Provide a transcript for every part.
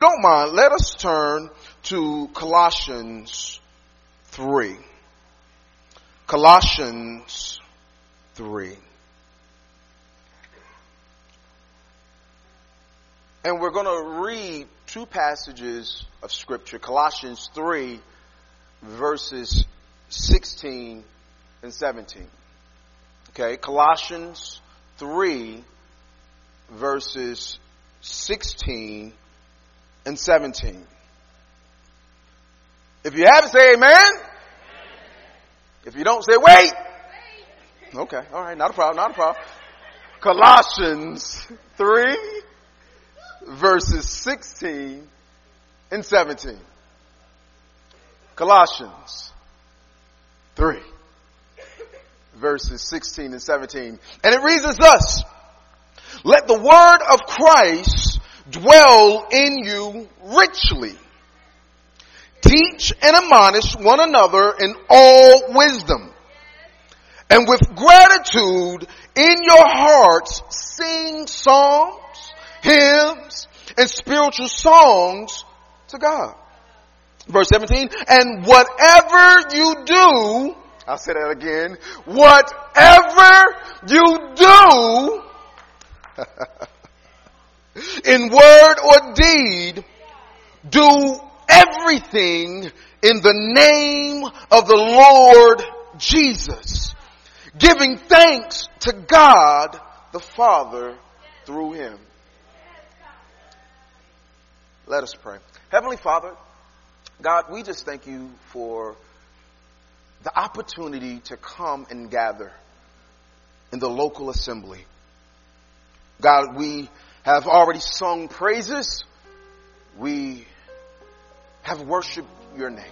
don't mind, let us turn to Colossians 3. Colossians 3. And we're going to read two passages of Scripture Colossians 3, verses 16 and 17. Okay, Colossians 3, verses 16 and 17. If you have it, say amen. If you don't, say wait. Okay, all right, not a problem, not a problem. Colossians 3, verses 16 and 17. Colossians 3, verses 16 and 17. And it reads as thus, Let the word of Christ dwell in you richly. Teach and admonish one another in all wisdom. And with gratitude in your hearts, sing psalms, hymns, and spiritual songs to God. Verse 17, and whatever you do, I'll say that again, whatever you do, in word or deed, do everything in the name of the Lord Jesus, giving thanks to God the Father through him. Let us pray. Heavenly Father, God, we just thank you for the opportunity to come and gather in the local assembly. God, we have already sung praises. We have worshiped your name.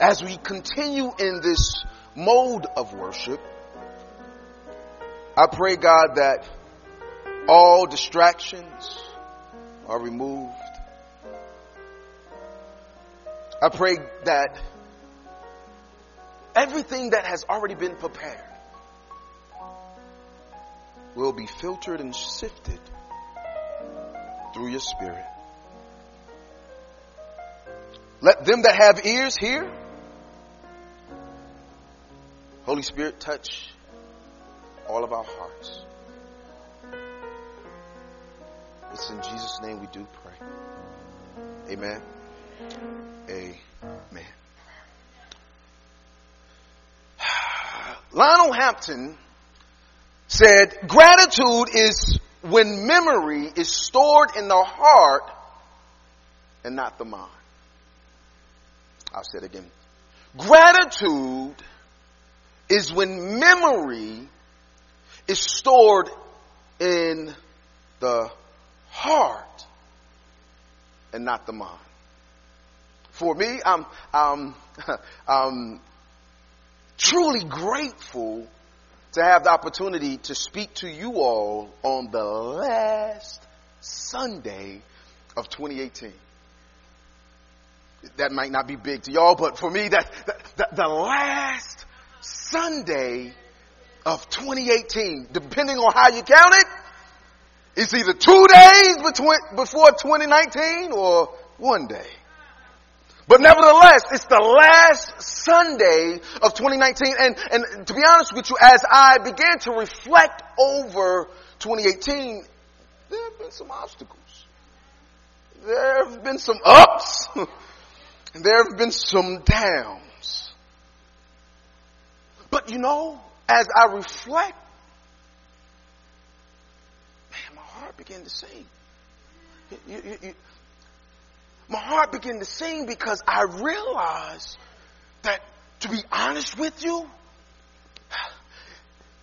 As we continue in this mode of worship, I pray, God, that all distractions are removed. I pray that everything that has already been prepared will be filtered and sifted through your spirit. Let them that have ears hear. Holy Spirit, touch all of our hearts. It's in Jesus' name we do pray. Amen. Amen. Lionel Hampton said, gratitude is when memory is stored in the heart and not the mind. I'll say it again. Gratitude is when memory is stored in the heart and not the mind. For me, I'm, I'm, I'm truly grateful to have the opportunity to speak to you all on the last Sunday of 2018 that might not be big to y'all, but for me, that, that, the last Sunday of 2018, depending on how you count it, it's either two days between, before 2019 or one day. But nevertheless, it's the last Sunday of 2019. And, and to be honest with you, as I began to reflect over 2018, there have been some obstacles. There have been some ups. And there have been some downs. But you know, as I reflect, man, my heart began to sing. You, you, you, my heart began to sing because I realized that, to be honest with you,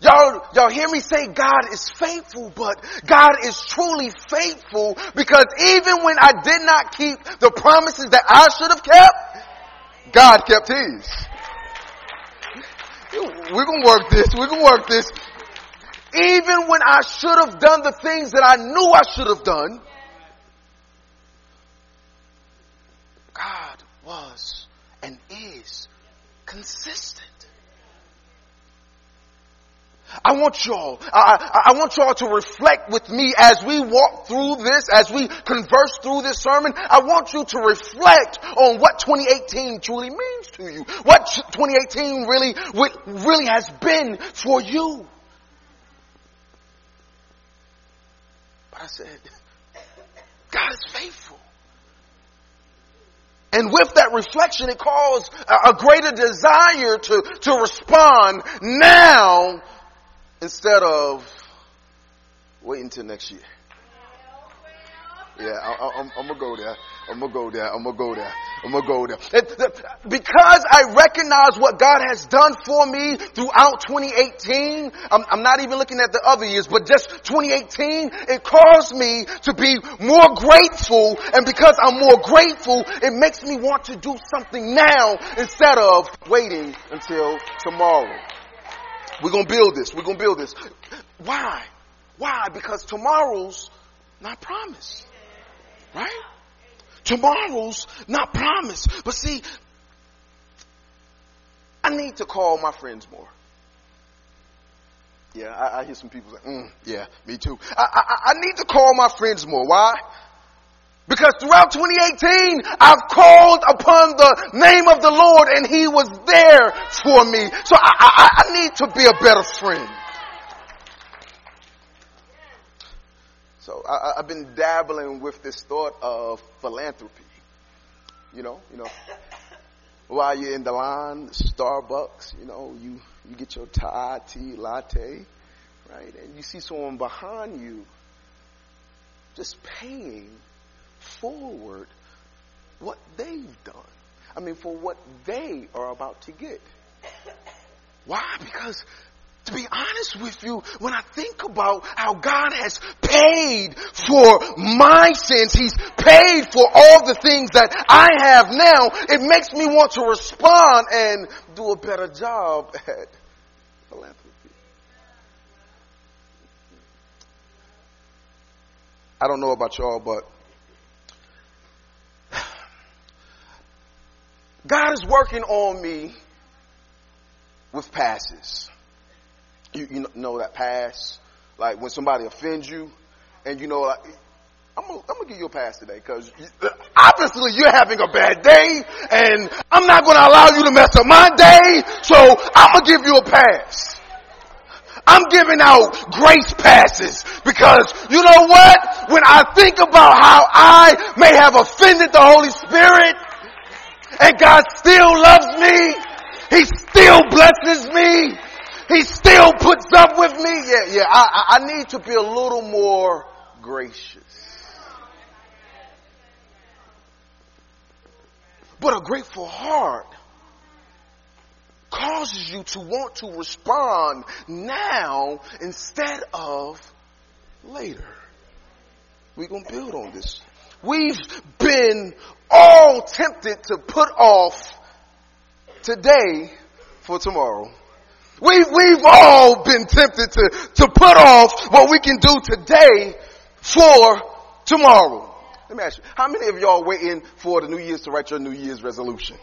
Y'all, y'all hear me say God is faithful, but God is truly faithful because even when I did not keep the promises that I should have kept, God kept his. We're gonna work this, we're gonna work this. Even when I should have done the things that I knew I should have done, God was is consistent. I want y'all, I, I, want y'all to reflect with me as we walk through this, as we converse through this sermon. I want you to reflect on what 2018 truly means to you. What 2018 really, really has been for you. But I said, God is faithful. And with that reflection, it caused a greater desire to, to respond now instead of waiting until next year. Yeah, I, am gonna go there. I'm gonna go there. I'm gonna go there. I'm gonna go there. because I recognize what God has done for me throughout 2018, I'm, I'm not even looking at the other years, but just 2018, it caused me to be more grateful. And because I'm more grateful, it makes me want to do something now instead of waiting until tomorrow. We're to build this. We're to build this. Why? Why? Because tomorrow's not promised. Right? Tomorrow's not promised. But see, I need to call my friends more. Yeah, I, I hear some people say, mm, yeah, me too. I, I, I need to call my friends more. Why? Because throughout 2018, I've called upon the name of the Lord and He was there for me. So I, I, I need to be a better friend. So I, have been dabbling with this thought of philanthropy. You know, you know, while you're in the line, Starbucks, you know, you, you get your Thai tea latte, right? And you see someone behind you just paying forward what they've done. I mean, for what they are about to get. Why? Because to be honest with you, when I think about how God has paid for my sins, He's paid for all the things that I have now, it makes me want to respond and do a better job at philanthropy. I don't know about y'all, but God is working on me with passes. You, you know that pass? Like when somebody offends you and you know, like, I'm gonna, I'm gonna give you a pass today because obviously you're having a bad day and I'm not gonna allow you to mess up my day, so I'm gonna give you a pass. I'm giving out grace passes because you know what? When I think about how I may have offended the Holy Spirit, and God still loves me. He still blesses me. He still puts up with me. Yeah, yeah, I, I need to be a little more gracious. But a grateful heart causes you to want to respond now instead of later. We're going to build on this. We've been all tempted to put off today for tomorrow. We've, we've all been tempted to, to put off what we can do today for tomorrow. Let me ask you, how many of y'all waiting for the New Year's to write your New Year's resolution?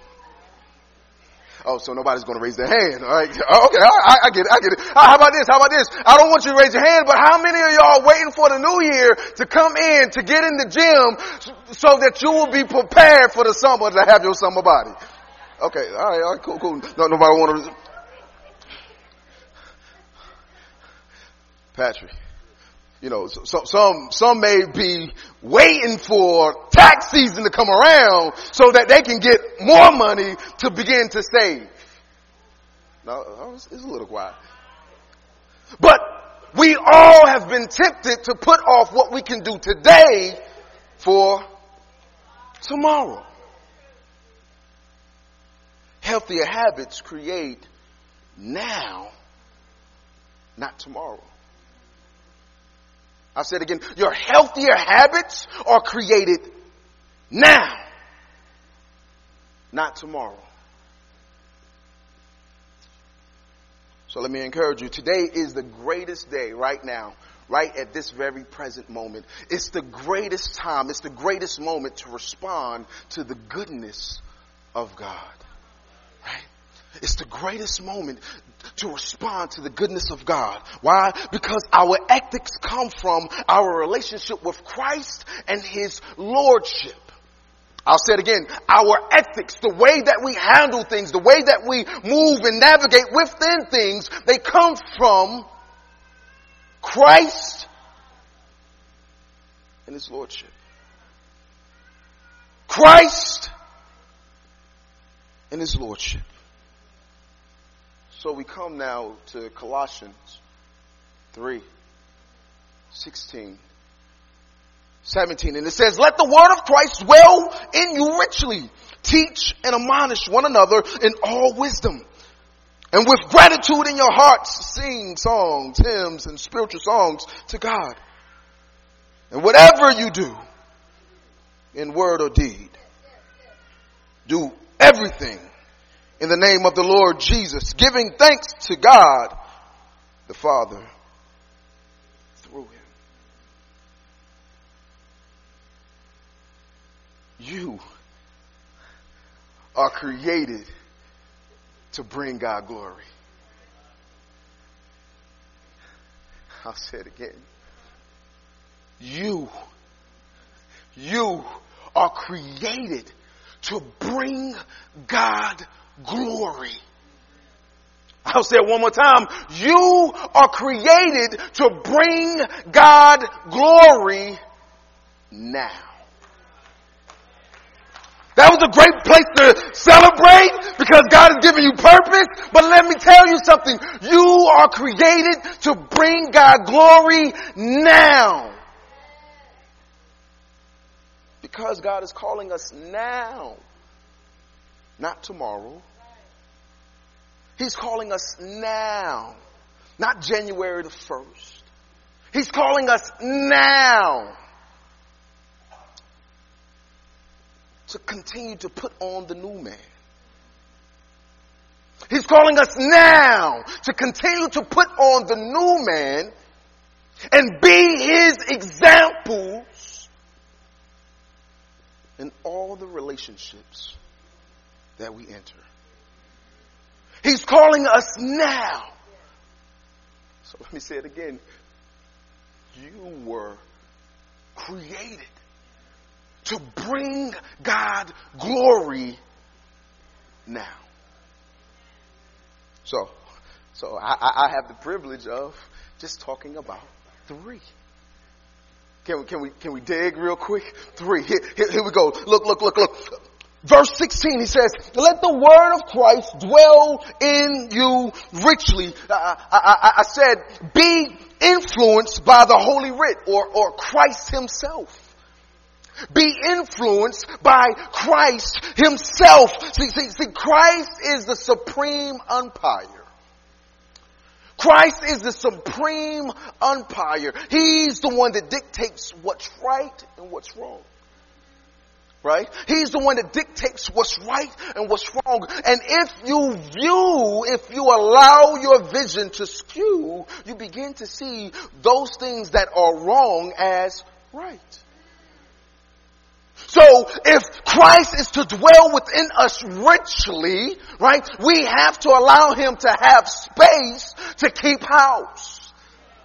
Oh, so nobody's going to raise their hand. All right. Oh, okay. I, I, get it. I get it. How about this? How about this? I don't want you to raise your hand, but how many of y'all waiting for the new year to come in to get in the gym so that you will be prepared for the summer to have your summer body? Okay. All right. All right. Cool. Cool. No, nobody want to. Patrick you know, so, some, some may be waiting for tax season to come around so that they can get more money to begin to save. No, it's, it's a little quiet. But we all have been tempted to put off what we can do today for tomorrow. Healthier habits create now, not tomorrow. I said again, your healthier habits are created now, not tomorrow. So let me encourage you. Today is the greatest day right now, right at this very present moment. It's the greatest time, it's the greatest moment to respond to the goodness of God. Right? It's the greatest moment to respond to the goodness of God. Why? Because our ethics come from our relationship with Christ and His Lordship. I'll say it again. Our ethics, the way that we handle things, the way that we move and navigate within things, they come from Christ and His Lordship. Christ and His Lordship. So we come now to Colossians 3 16 17. And it says, Let the word of Christ dwell in you richly. Teach and admonish one another in all wisdom. And with gratitude in your hearts, sing songs, hymns, and spiritual songs to God. And whatever you do, in word or deed, do everything in the name of the Lord Jesus, giving thanks to God the Father through him. You are created to bring God glory. I'll say it again. You, you are created to bring God glory. I'll say it one more time. You are created to bring God glory now. That was a great place to celebrate because God has given you purpose. But let me tell you something. You are created to bring God glory now. Because God is calling us now, not tomorrow. He's calling us now, not January the 1st. He's calling us now to continue to put on the new man. He's calling us now to continue to put on the new man and be his examples in all the relationships that we enter. He's calling us now. So let me say it again. You were created to bring God glory now. So, so I, I have the privilege of just talking about three. Can we, can we, can we dig real quick? Three. Here, here, here we go. Look, look, look, look. Verse 16, he says, let the word of Christ dwell in you richly. I, I, I said, be influenced by the Holy Writ or, or Christ himself. Be influenced by Christ himself. See, see, see, Christ is the supreme umpire. Christ is the supreme umpire. He's the one that dictates what's right and what's wrong. Right? He's the one that dictates what's right and what's wrong. And if you view, if you allow your vision to skew, you begin to see those things that are wrong as right. So if Christ is to dwell within us richly, right, we have to allow him to have space to keep house.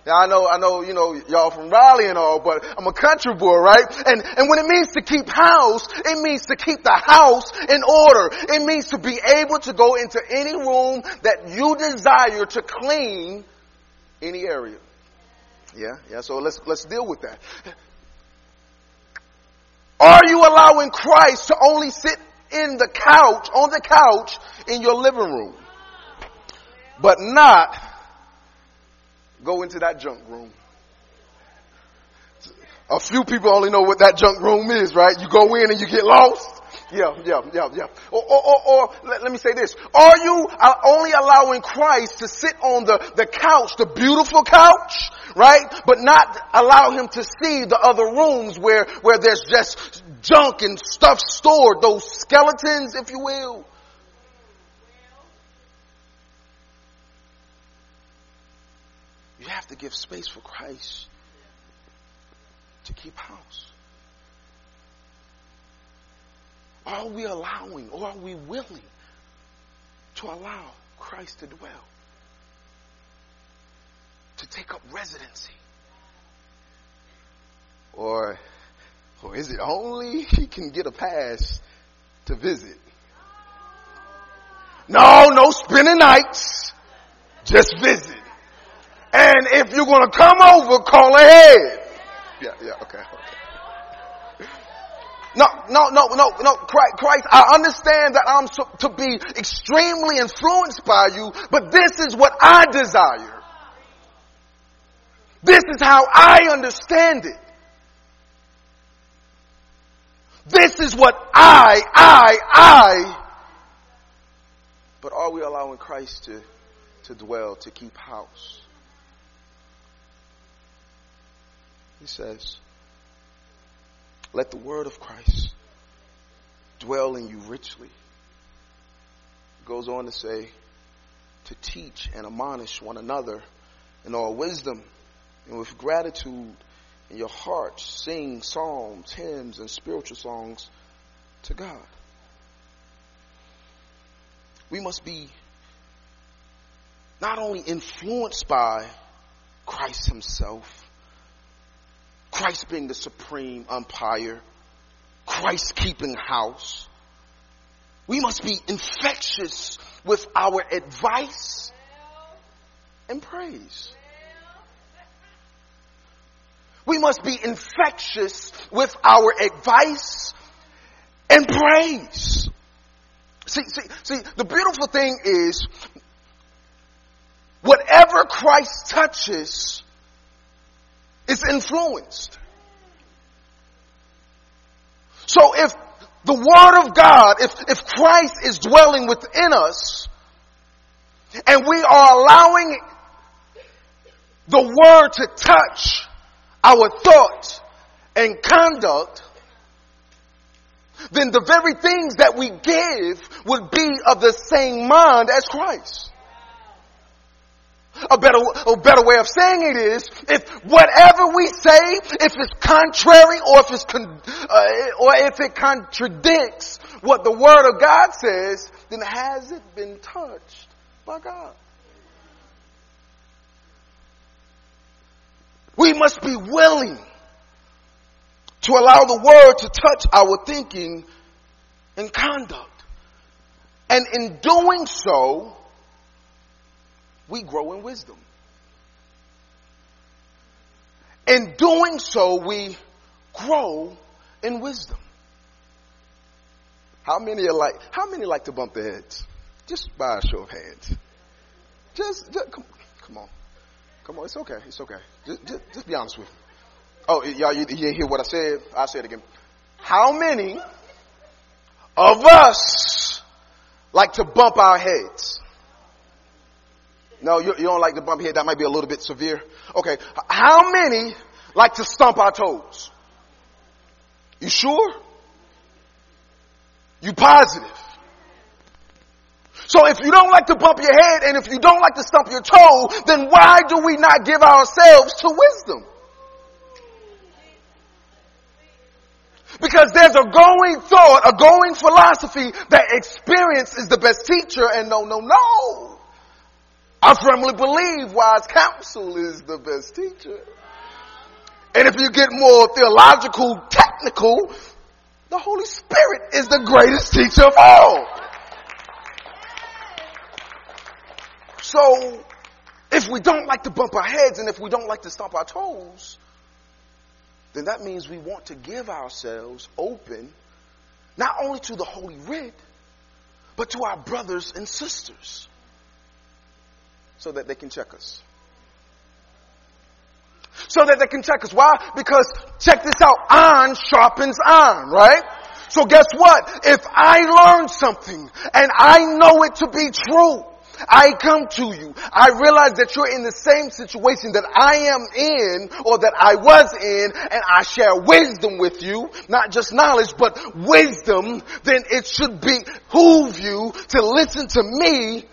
Now I know, I know, you know, y'all from Raleigh and all, but I'm a country boy, right? And, and when it means to keep house, it means to keep the house in order. It means to be able to go into any room that you desire to clean any area. Yeah, yeah, so let's, let's deal with that. Are you allowing Christ to only sit in the couch, on the couch in your living room, but not go into that junk room? A few people only know what that junk room is, right? You go in and you get lost. Yeah, yeah, yeah, yeah. Or, or, or, or let, let, me say this. Are you uh, only allowing Christ to sit on the, the couch, the beautiful couch, right? But not allow him to see the other rooms where, where there's just junk and stuff stored, those skeletons, if you will. You have to give space for Christ to keep house. Are we allowing or are we willing to allow Christ to dwell, to take up residency. Or, or is it only he can get a pass to visit? No, no spending nights. Just visit. And if you're going to come over, call ahead. Yeah, yeah, okay, okay. No, no, no, no, no, Christ, I understand that I'm so, to be extremely influenced by you, but this is what I desire. This is how I understand it. This is what I, I, I. But are we allowing Christ to, to dwell, to keep house? He says, let the word of Christ dwell in you richly. Goes on to say, to teach and admonish one another in all wisdom and with gratitude in your hearts, sing psalms, hymns, and spiritual songs to God. We must be not only influenced by Christ Himself, Christ being the supreme umpire, Christ keeping house. We must be infectious with our advice and praise. We must be infectious with our advice and praise. See, see, see, the beautiful thing is, whatever Christ touches is influenced. So if the Word of God, if, if Christ is dwelling within us, and we are allowing the Word to touch our thoughts and conduct, then the very things that we give would be of the same mind as Christ. A better, a better way of saying it is, if whatever we say, if it's contrary or if it's, con, uh, or if it contradicts what the Word of God says, then has it been touched by God? We must be willing to allow the Word to touch our thinking and conduct. And in doing so, we grow in wisdom. In doing so, we grow in wisdom. How many are like, how many like to bump their heads? Just by a show of hands. Just, just come, come on. Come on, it's okay. It's okay. Just, just, just be honest with me. Oh, y'all, you, you hear what I said? I'll say it again. How many of us like to bump our heads? No, you, you don't like to bump head. That might be a little bit severe. Okay. How many like to stump our toes? You sure? You positive? So if you don't like to bump your head and if you don't like to stump your toe, then why do we not give ourselves to wisdom? Because there's a going thought, a going philosophy that experience is the best teacher and no, no, no. I firmly believe wise counsel is the best teacher. And if you get more theological, technical, the Holy Spirit is the greatest teacher of all. So, if we don't like to bump our heads and if we don't like to stomp our toes, then that means we want to give ourselves open not only to the Holy Writ, but to our brothers and sisters so that they can check us. So that they can check us. Why? Because check this out. Iron sharpens iron, right? So guess what? If I learn something and I know it to be true, I come to you. I realize that you're in the same situation that I am in or that I was in and I share wisdom with you, not just knowledge, but wisdom, then it should behoove you to listen to me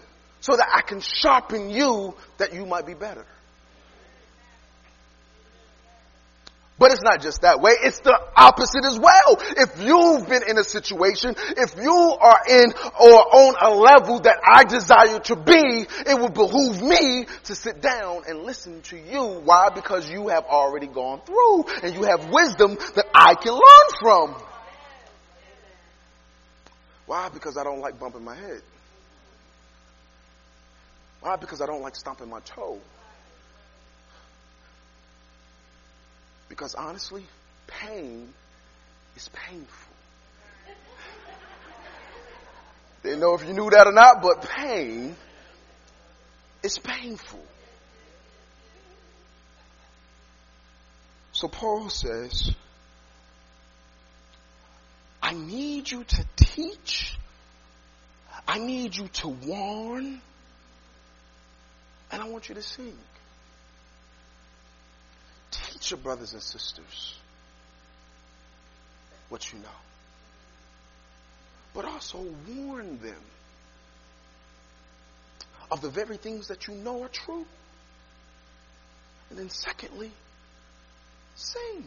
so that I can sharpen you that you might be better. But it's not just that way. It's the opposite as well. If you've been in a situation, if you are in or on a level that I desire to be, it would behoove me to sit down and listen to you. Why? Because you have already gone through and you have wisdom that I can learn from. Why? Because I don't like bumping my head. Why? Because I don't like stomping my toe. Because honestly, pain is painful. Didn't know if you knew that or not, but pain is painful. So Paul says, I need you to teach. I need you to warn. And I want you to sing teach your brothers and sisters what you know. But also warn them of the very things that you know are true. And then secondly, sing.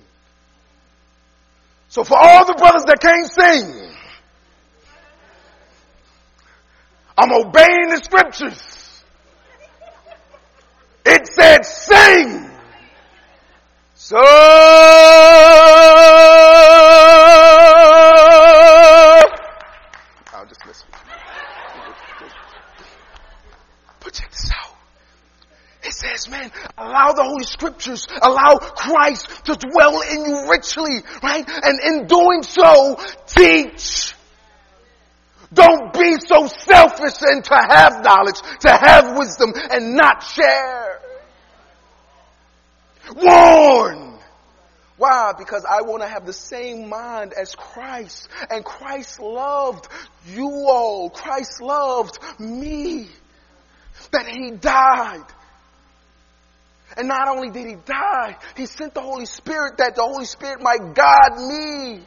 So for all the brothers that can't sing, I'm obeying the scriptures. It said sing. So I'll just listen. Check this out. It says, man, allow the Holy Scriptures, allow Christ to dwell in you richly, right? And in doing so, teach. Don't be so selfish and to have knowledge, to have wisdom and not share. Warn! Why? Because I want to have the same mind as Christ. And Christ loved you all. Christ loved me. That He died. And not only did He die, He sent the Holy Spirit that the Holy Spirit might guide me.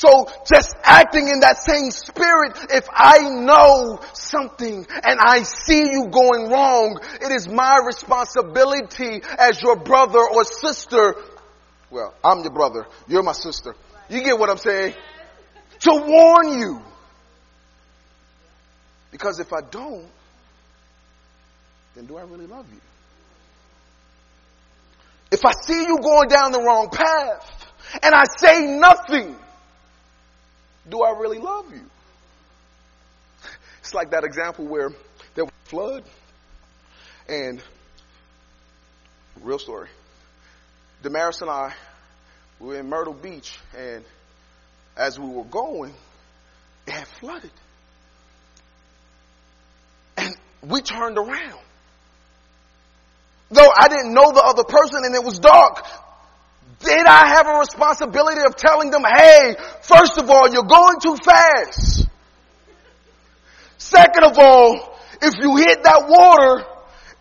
So just acting in that same spirit, if I know something and I see you going wrong, it is my responsibility as your brother or sister. Well, I'm your brother. You're my sister. You get what I'm saying? To warn you. Because if I don't, then do I really love you? If I see you going down the wrong path and I say nothing, do I really love you? It's like that example where there was a flood and real story. Damaris and I we were in Myrtle Beach and as we were going, it had flooded. And we turned around. Though I didn't know the other person and it was dark, did I have a responsibility of telling them, hey, first of all, you're going too fast. Second of all, if you hit that water,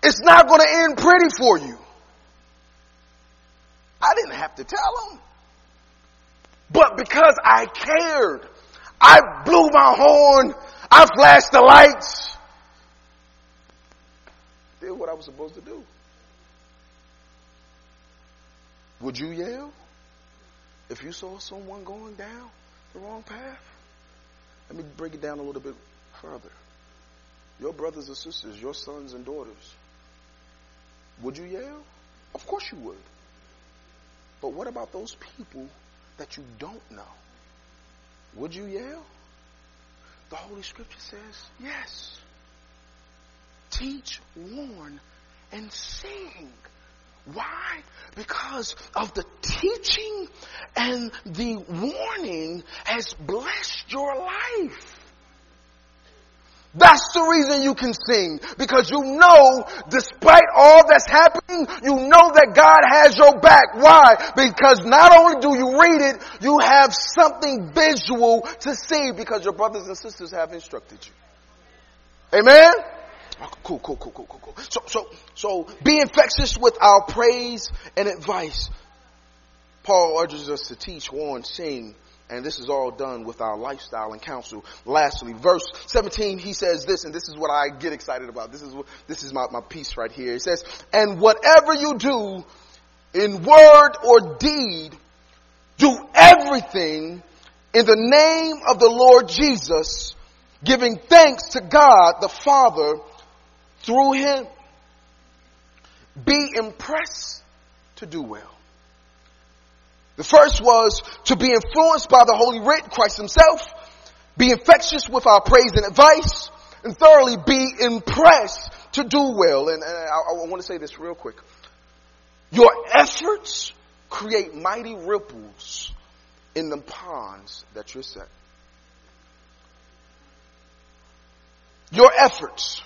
it's not going to end pretty for you. I didn't have to tell them. But because I cared, I blew my horn, I flashed the lights, did what I was supposed to do. Would you yell if you saw someone going down the wrong path? Let me break it down a little bit further. Your brothers and sisters, your sons and daughters, would you yell? Of course you would. But what about those people that you don't know? Would you yell? The Holy Scripture says yes. Teach, warn, and sing. Why? Because of the teaching and the warning has blessed your life. That's the reason you can sing. Because you know, despite all that's happening, you know that God has your back. Why? Because not only do you read it, you have something visual to see because your brothers and sisters have instructed you. Amen? Ah, cool, cool, cool, cool, cool, cool. So, so, so be infectious with our praise and advice. Paul urges us to teach, warn, sing, and this is all done with our lifestyle and counsel. Lastly, verse 17, he says this, and this is what I get excited about. This is what, this is my, my piece right here. He says, and whatever you do, in word or deed, do everything in the name of the Lord Jesus, giving thanks to God the Father through him. Be impressed to do well. The first was to be influenced by the Holy Writ, Christ himself, be infectious with our praise and advice, and thoroughly be impressed to do well. And, and I, I want to say this real quick. Your efforts create mighty ripples in the ponds that you're set. Your efforts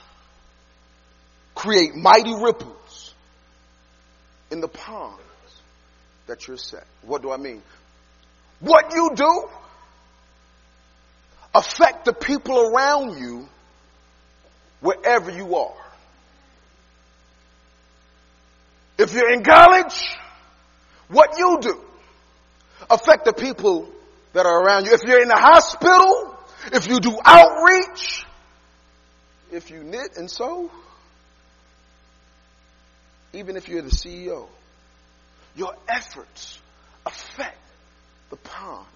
create mighty ripples in the ponds that you're set. What do I mean? What you do affect the people around you wherever you are. If you're in college, what you do affect the people that are around you. If you're in the hospital, if you do outreach, if you knit and sew, even if you're the CEO, your efforts affect the ponds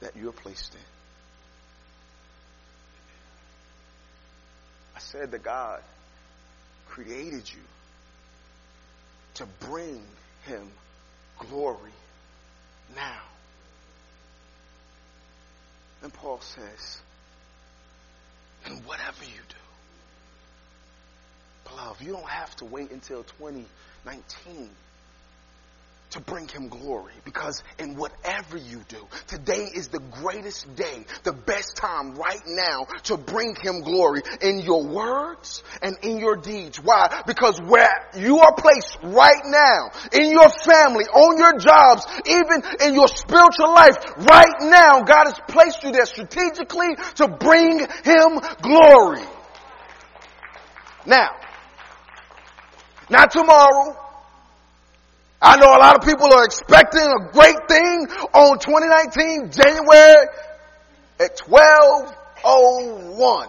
that you're placed in. I said that God created you to bring him glory now. And Paul says, and whatever you do, beloved, you don't have to wait until 2019 to bring him glory because in whatever you do, today is the greatest day, the best time right now to bring him glory in your words and in your deeds. Why? Because where you are placed right now, in your family, on your jobs, even in your spiritual life, right now, God has placed you there strategically to bring him glory. Now, not tomorrow, I know a lot of people are expecting a great thing on 2019, January at 1201.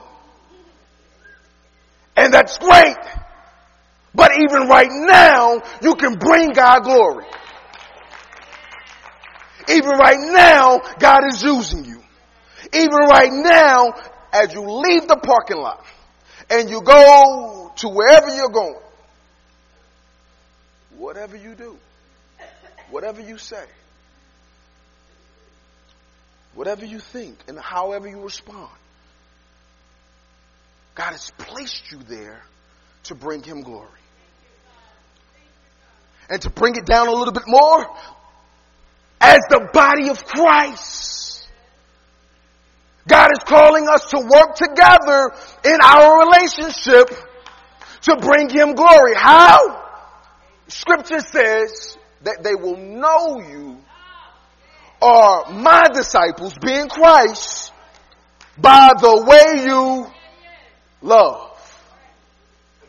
And that's great. But even right now, you can bring God glory. Even right now, God is using you. Even right now, as you leave the parking lot and you go to wherever you're going, whatever you do, whatever you say, whatever you think, and however you respond, God has placed you there to bring Him glory. And to bring it down a little bit more, as the body of Christ, God is calling us to work together in our relationship to bring Him glory. How? Scripture says that they will know you are my disciples, being Christ, by the way you love.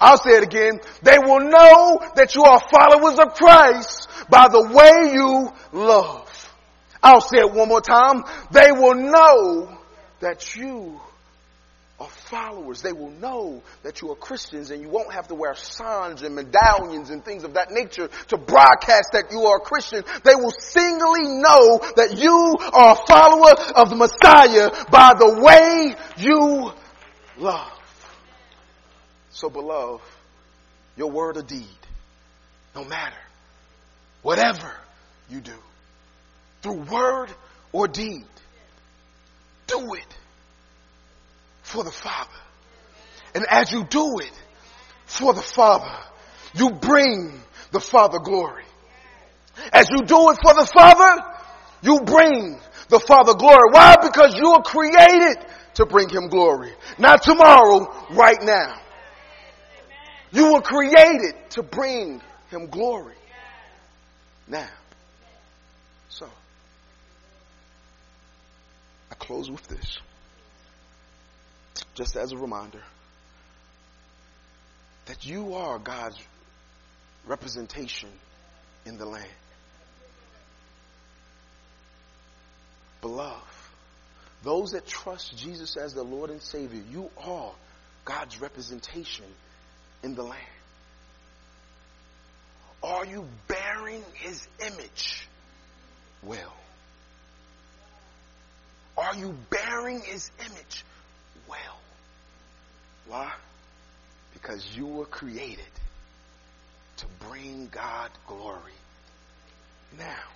I'll say it again. They will know that you are followers of Christ by the way you love. I'll say it one more time. They will know that you are followers. They will know that you are Christians and you won't have to wear signs and medallions and things of that nature to broadcast that you are a Christian. They will singly know that you are a follower of the Messiah by the way you love. So beloved, your word or deed, no matter, whatever you do, through word or deed, do it for the Father. And as you do it for the Father, you bring the Father glory. As you do it for the Father, you bring the Father glory. Why? Because you are created to bring Him glory. Not tomorrow, right now. You were created to bring Him glory. Now. So, I close with this just as a reminder that you are God's representation in the land. Beloved, those that trust Jesus as the Lord and Savior, you are God's representation in the land. Are you bearing his image well? Are you bearing his image well? Why? Because you were created to bring God glory now.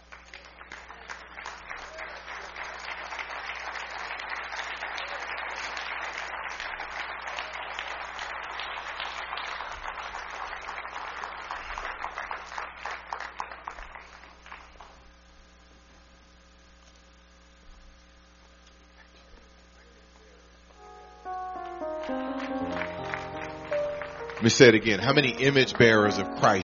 Let me say it again. How many image bearers of Christ